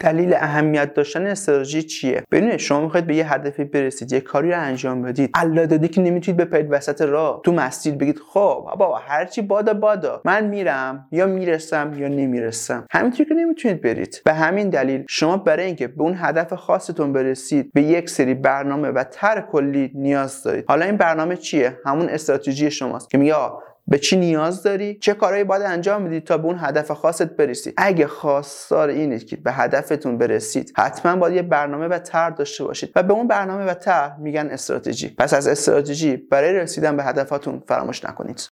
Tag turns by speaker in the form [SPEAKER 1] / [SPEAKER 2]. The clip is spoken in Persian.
[SPEAKER 1] دلیل اهمیت داشتن استراتژی چیه؟ ببینید شما می‌خواید به یه هدفی برسید یه کاری رو انجام بدید. الله دادی که نمی‌تونید بپرید وسط راه تو مسیر بگید خب بابا هرچی بادا بادا. من میرم یا می‌رسم یا نمی‌رسم. همینطوری که نمی‌تونید برید. به همین دلیل شما برای اینکه به اون هدف خاصتون برسید به یک سری برنامه و طرح کلی نیاز دارید. حالا این برنامه چیه؟ همون استراتژی شماست که میگه به چی نیاز داری؟ چه کارهایی باید انجام بدید تا به اون هدف خاصت برسید اگه خواستار اینید که به هدفتون برسید حتما باید یه برنامه و طرح داشته باشید و به اون برنامه و طرح میگن استراتژی. پس از استراتژی برای رسیدن به هدفاتون فراموش نکنید.